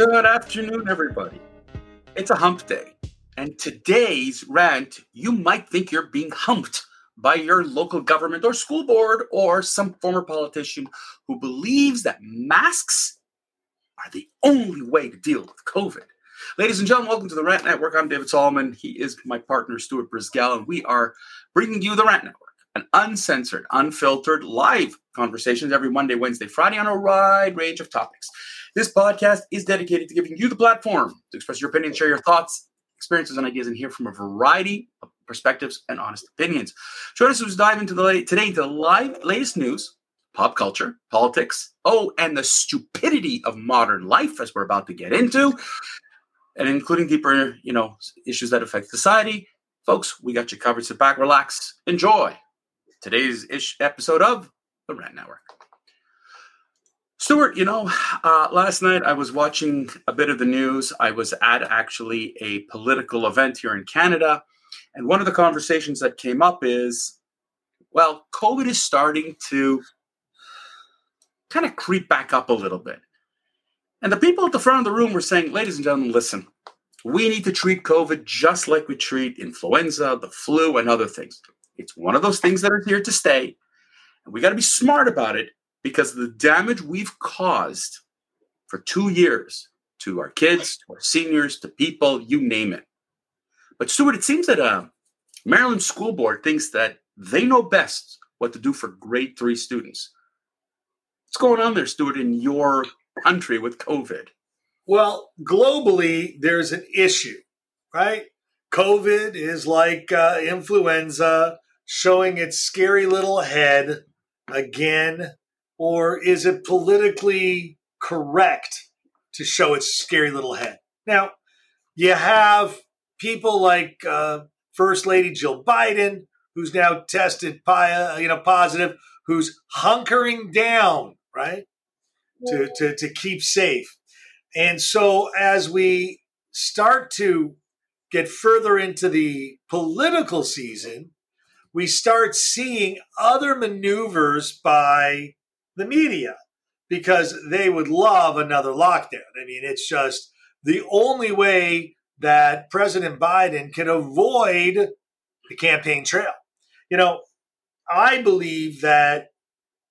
Good afternoon, everybody. It's a hump day. And today's rant, you might think you're being humped by your local government or school board or some former politician who believes that masks are the only way to deal with COVID. Ladies and gentlemen, welcome to the Rant Network. I'm David Solomon. He is my partner, Stuart Brisgell, and we are bringing you the Rant Network, an uncensored, unfiltered, live conversations every Monday, Wednesday, Friday on a wide range of topics. This podcast is dedicated to giving you the platform to express your opinion, share your thoughts, experiences, and ideas, and hear from a variety of perspectives and honest opinions. Join us as we dive into the today into the live latest news, pop culture, politics, oh, and the stupidity of modern life, as we're about to get into, and including deeper, you know, issues that affect society. Folks, we got you covered. Sit back, relax, enjoy today's ish episode of the Rant Network. Stuart, you know, uh, last night I was watching a bit of the news. I was at actually a political event here in Canada. And one of the conversations that came up is well, COVID is starting to kind of creep back up a little bit. And the people at the front of the room were saying, ladies and gentlemen, listen, we need to treat COVID just like we treat influenza, the flu, and other things. It's one of those things that are here to stay. And we got to be smart about it because of the damage we've caused for two years to our kids, to our seniors, to people, you name it. But Stuart, it seems that uh, Maryland School Board thinks that they know best what to do for grade three students. What's going on there, Stuart, in your country with COVID? Well, globally, there's an issue, right? COVID is like uh, influenza showing its scary little head again or is it politically correct to show its scary little head? Now, you have people like uh, First Lady Jill Biden, who's now tested you know positive, who's hunkering down, right, to, to, to keep safe. And so as we start to get further into the political season, we start seeing other maneuvers by the media because they would love another lockdown. I mean, it's just the only way that President Biden can avoid the campaign trail. You know, I believe that,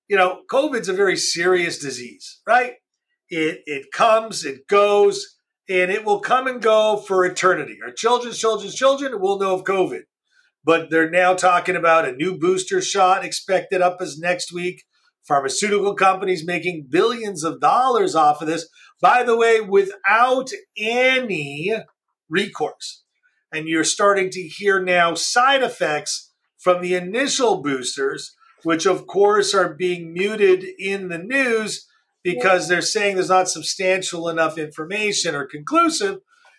you know, COVID's a very serious disease, right? It, it comes, it goes, and it will come and go for eternity. Our children's children's children will know of COVID. But they're now talking about a new booster shot expected up as next week pharmaceutical companies making billions of dollars off of this, by the way, without any recourse. And you're starting to hear now side effects from the initial boosters, which of course are being muted in the news because they're saying there's not substantial enough information or conclusive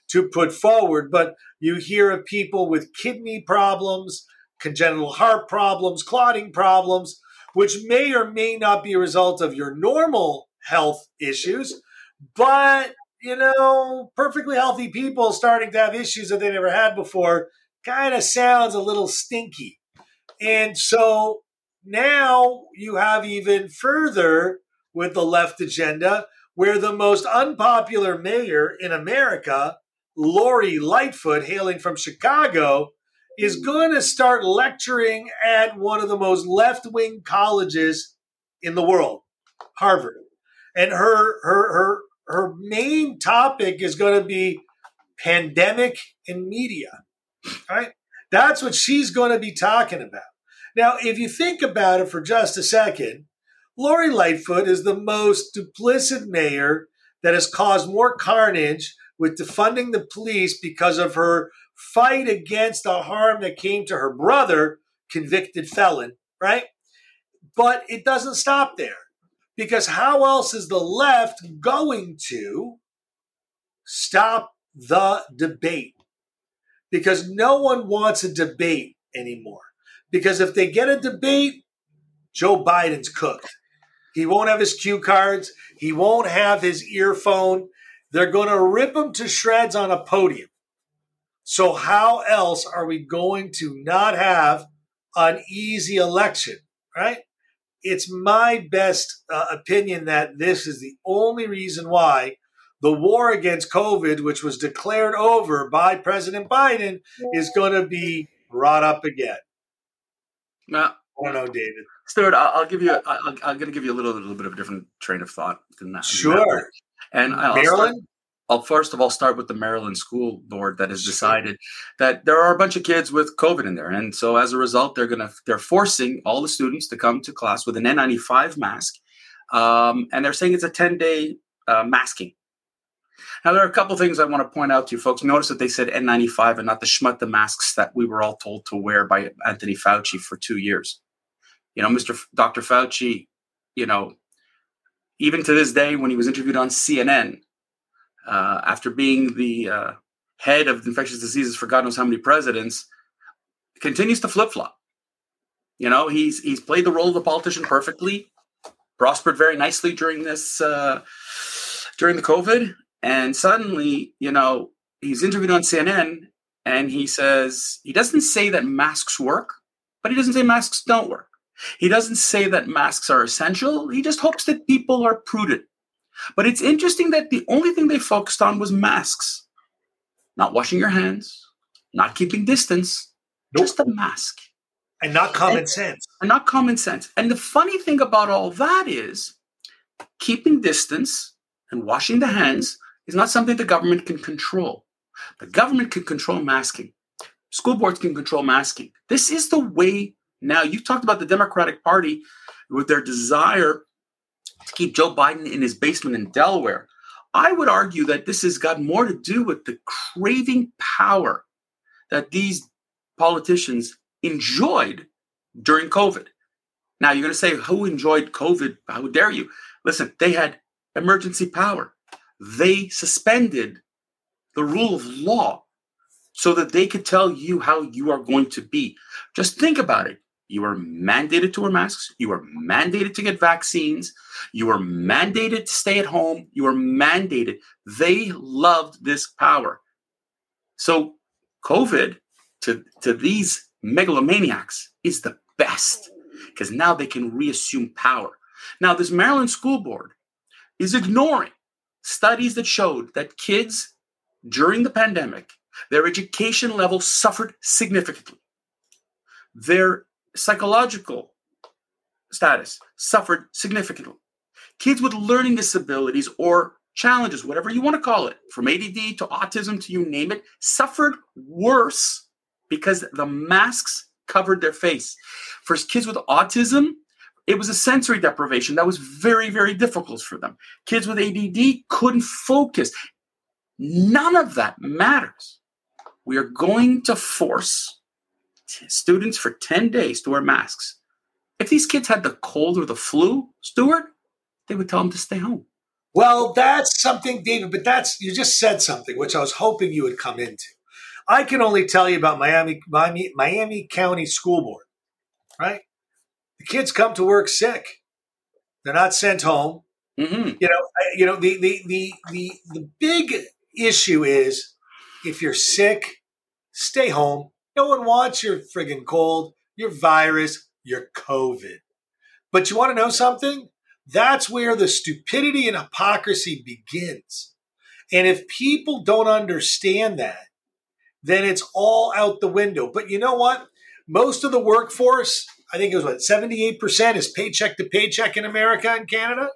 to put forward. But you hear of people with kidney problems, congenital heart problems, clotting problems, which may or may not be a result of your normal health issues, but you know, perfectly healthy people starting to have issues that they never had before kind of sounds a little stinky. And so now you have even further with the left agenda, where the most unpopular mayor in America, Lori Lightfoot, hailing from Chicago, is hmm. going to start lecturing at one of the most left wing colleges in the world, Harvard. And her her her her main topic is going to be pandemic and media. Right? That's what she's going to be talking about. Now, if you think about it for just a second, Lori Lightfoot is the most duplicit mayor that has caused more carnage with defunding the police because of her fight against the harm that came to her brother, convicted felon, right? But it doesn't stop there. Because how else is the left going to stop the debate? Because no one wants a debate anymore. Because if they get a debate, Joe Biden's cooked. He won't have his cue cards. He won't have his earphone. They're going to rip him to shreds on a podium. So, how else are we going to not have an easy election, right? It's my best uh, opinion that this is the only reason why the war against COVID, which was declared over by President Biden, is going to be brought up again. Now, I don't know, David. Stuart, I'll, I'll give you. I'll, I'm going to give you a little, little bit of a different train of thought than that. Sure. And I'll Maryland. Start, I'll first of all start with the Maryland School Board that has decided that there are a bunch of kids with COVID in there, and so as a result, they're gonna they're forcing all the students to come to class with an N95 mask, um, and they're saying it's a 10 day uh, masking. Now, there are a couple things I want to point out to you folks. Notice that they said N95 and not the schmutta masks that we were all told to wear by Anthony Fauci for two years. You know, Mr. F- Dr. Fauci, you know, even to this day, when he was interviewed on CNN, uh, after being the uh, head of infectious diseases for God knows how many presidents, continues to flip flop. You know, he's he's played the role of the politician perfectly, prospered very nicely during this uh, during the COVID, and suddenly, you know, he's interviewed on CNN, and he says he doesn't say that masks work, but he doesn't say masks don't work. He doesn't say that masks are essential. He just hopes that people are prudent. But it's interesting that the only thing they focused on was masks, not washing your hands, not keeping distance, nope. just a mask. And not common and, sense. And not common sense. And the funny thing about all that is keeping distance and washing the hands is not something the government can control. The government can control masking. School boards can control masking. This is the way now. You talked about the Democratic Party with their desire to keep Joe Biden in his basement in Delaware. I would argue that this has got more to do with the craving power that these politicians enjoyed during COVID. Now, you're going to say, who enjoyed COVID? How dare you? Listen, they had emergency power. They suspended the rule of law so that they could tell you how you are going to be. Just think about it. You are mandated to wear masks. You are mandated to get vaccines. You are mandated to stay at home. You are mandated. They loved this power. So, COVID to, to these megalomaniacs is the best because now they can reassume power. Now, this Maryland school board is ignoring studies that showed that kids during the pandemic, their education level suffered significantly. Their psychological status suffered significantly. Kids with learning disabilities or challenges, whatever you want to call it, from ADD to autism to you name it, suffered worse because the masks covered their face. For kids with autism, it was a sensory deprivation that was very, very difficult for them. Kids with ADD couldn't focus. None of that matters. We are going to force students for 10 days to wear masks. If these kids had the cold or the flu, Stuart, they would tell them to stay home. Well, that's something, David, but that's, you just said something which I was hoping you would come into. I can only tell you about Miami, Miami, Miami County School Board, right? The kids come to work sick. They're not sent home. Mm-hmm. You know, you know, the, the, the, the, the big issue is if you're sick, stay home no one wants your friggin' cold, your virus, your COVID. But you want to know something? That's where the stupidity and hypocrisy begins. And if people don't understand that, then it's all out the window. But you know what? Most of the workforce, I think it was what, 78% is paycheck to paycheck in America and Canada.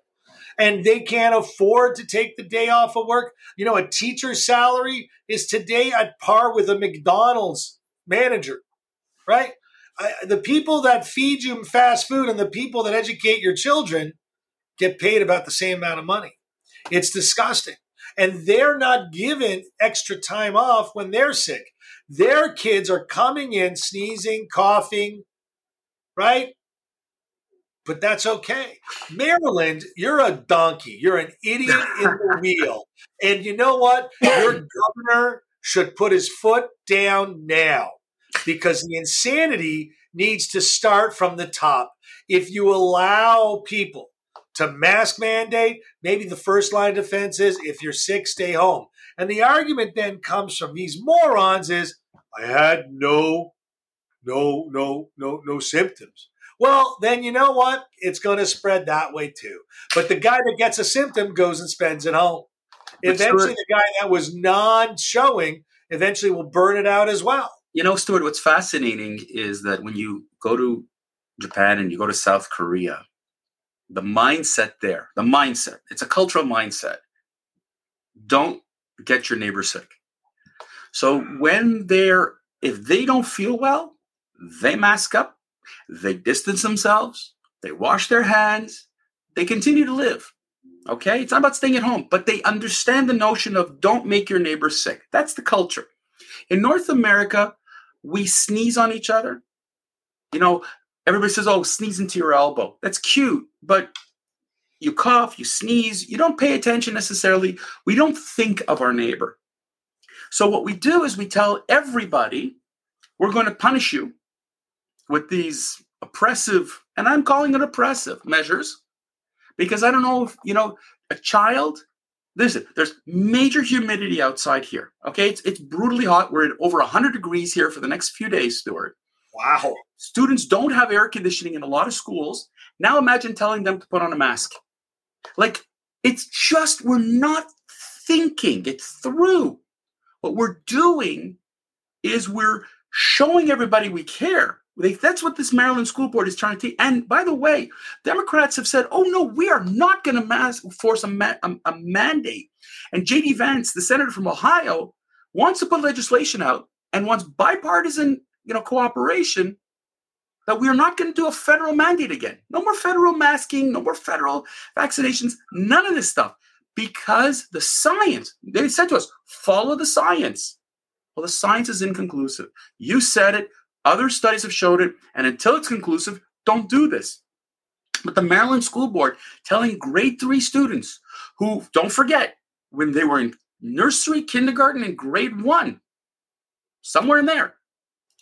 And they can't afford to take the day off of work. You know, a teacher's salary is today at par with a McDonald's manager, right? I, the people that feed you fast food and the people that educate your children get paid about the same amount of money. It's disgusting. And they're not given extra time off when they're sick. Their kids are coming in sneezing, coughing, right? But that's okay. Maryland, you're a donkey. You're an idiot in the wheel. And you know what? Your governor should put his foot down now because the insanity needs to start from the top. If you allow people to mask mandate, maybe the first line of defense is if you're sick, stay home. And the argument then comes from these morons is I had no, no, no, no, no symptoms. Well, then you know what? It's going to spread that way too. But the guy that gets a symptom goes and spends it home. eventually the guy that was non-showing eventually will burn it out as well. You know, Stuart, what's fascinating is that when you go to Japan and you go to South Korea, the mindset there, the mindset, it's a cultural mindset. Don't get your neighbor sick. So when they're, if they don't feel well, they mask up, they distance themselves, they wash their hands, they continue to live. Okay? It's not about staying at home, but they understand the notion of don't make your neighbor sick. That's the culture. In North America, we sneeze on each other. You know, everybody says, oh, sneeze into your elbow. That's cute, but you cough, you sneeze, you don't pay attention necessarily. We don't think of our neighbor. So, what we do is we tell everybody we're going to punish you with these oppressive, and I'm calling it oppressive measures because I don't know if, you know, a child, listen, there's major humidity outside here. Okay. It's, it's brutally hot. We're at over 100 degrees here for the next few days, Stuart. Wow. Students don't have air conditioning in a lot of schools. Now imagine telling them to put on a mask. Like, it's just, we're not thinking it through. What we're doing is we're showing everybody we care. They, that's what this Maryland school board is trying to teach. And by the way, Democrats have said, "Oh no, we are not going to mass force a, ma- a, a mandate." And J.D. Vance, the senator from Ohio, wants to put legislation out and wants bipartisan, you know, cooperation that we are not going to do a federal mandate again. No more federal masking, no more federal vaccinations, none of this stuff. Because the science, they said to us, follow the science. Well, the science is inconclusive. You said it, other studies have showed it, and until it's conclusive, don't do this. But the Maryland School Board telling grade three students who, don't forget, when they were in nursery, kindergarten, and grade one, somewhere in there,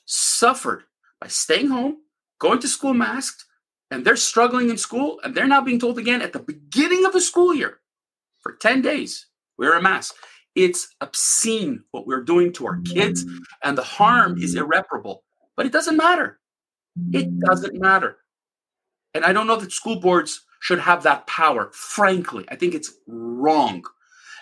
suffered by staying home, going to school masked, and they're struggling in school, and they're now being told again at the beginning of the school year for 10 days, wear a mask. It's obscene what we're doing to our kids, and the harm is irreparable. But it doesn't matter. It mm. doesn't matter. And I don't know that school boards should have that power. Frankly, I think it's wrong.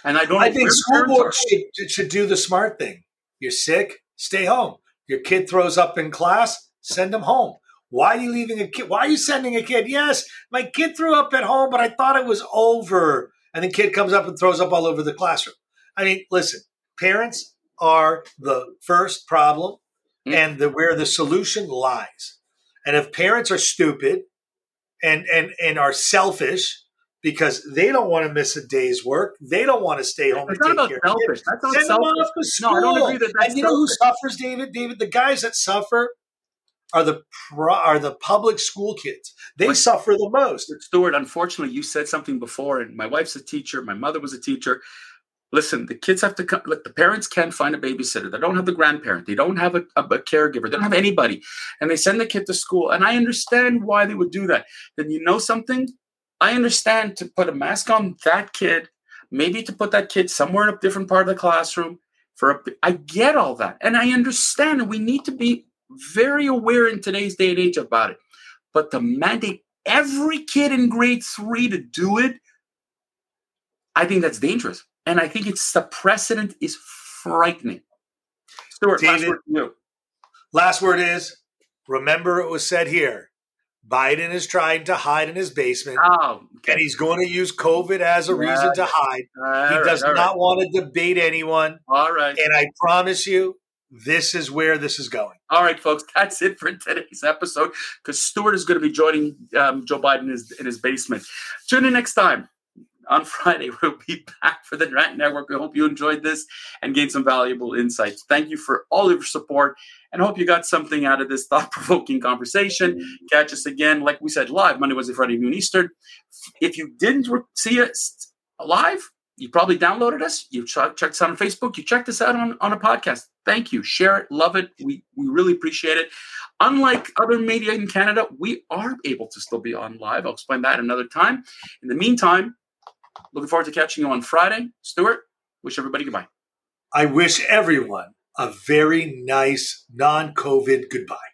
And I don't. I think school boards should, should do the smart thing. You're sick, stay home. Your kid throws up in class, send them home. Why are you leaving a kid? Why are you sending a kid? Yes, my kid threw up at home, but I thought it was over. And the kid comes up and throws up all over the classroom. I mean, listen, parents are the first problem mm-hmm. and the, where the solution lies. And if parents are stupid and and and are selfish because they don't want to miss a day's work, they don't want to stay home it's and take care selfish. That's not Send selfish. them off to school. No, I don't agree that that's and you know who suffers, David? David, the guys that suffer are the pro, are the public school kids. They but, suffer the most. Stuart, unfortunately, you said something before, and my wife's a teacher. My mother was a teacher. Listen, the kids have to come. Look, the parents can't find a babysitter. They don't have the grandparent. They don't have a, a, a, caregiver. They don't have anybody. And they send the kid to school. And I understand why they would do that. Then you know something? I understand to put a mask on that kid, maybe to put that kid somewhere in a different part of the classroom. For a, I get all that. And I understand. And we need to be very aware in today's day and age about it. But to mandate every kid in grade three to do it, I think that's dangerous. And I think it's the precedent is frightening. Stuart, David, last word you. Last word is remember it was said here. Biden is trying to hide in his basement, oh, okay. and he's going to use COVID as a reason to hide. All he right, does not right. want to debate anyone. All right. And I promise you, this is where this is going. All right, folks, that's it for today's episode because Stuart is going to be joining um, Joe Biden in his, in his basement. Tune in next time on Friday. We'll be back for the Rant Network. We hope you enjoyed this and gained some valuable insights. Thank you for all of your support and hope you got something out of this thought provoking conversation. Catch us again, like we said, live Monday, Wednesday, Friday, noon Eastern. If you didn't see us live, you probably downloaded us. You checked us out on Facebook. You checked us out on, on a podcast. Thank you. Share it. Love it. We, we really appreciate it. Unlike other media in Canada, we are able to still be on live. I'll explain that another time. In the meantime, Looking forward to catching you on Friday. Stuart, wish everybody goodbye. I wish everyone a very nice non COVID goodbye.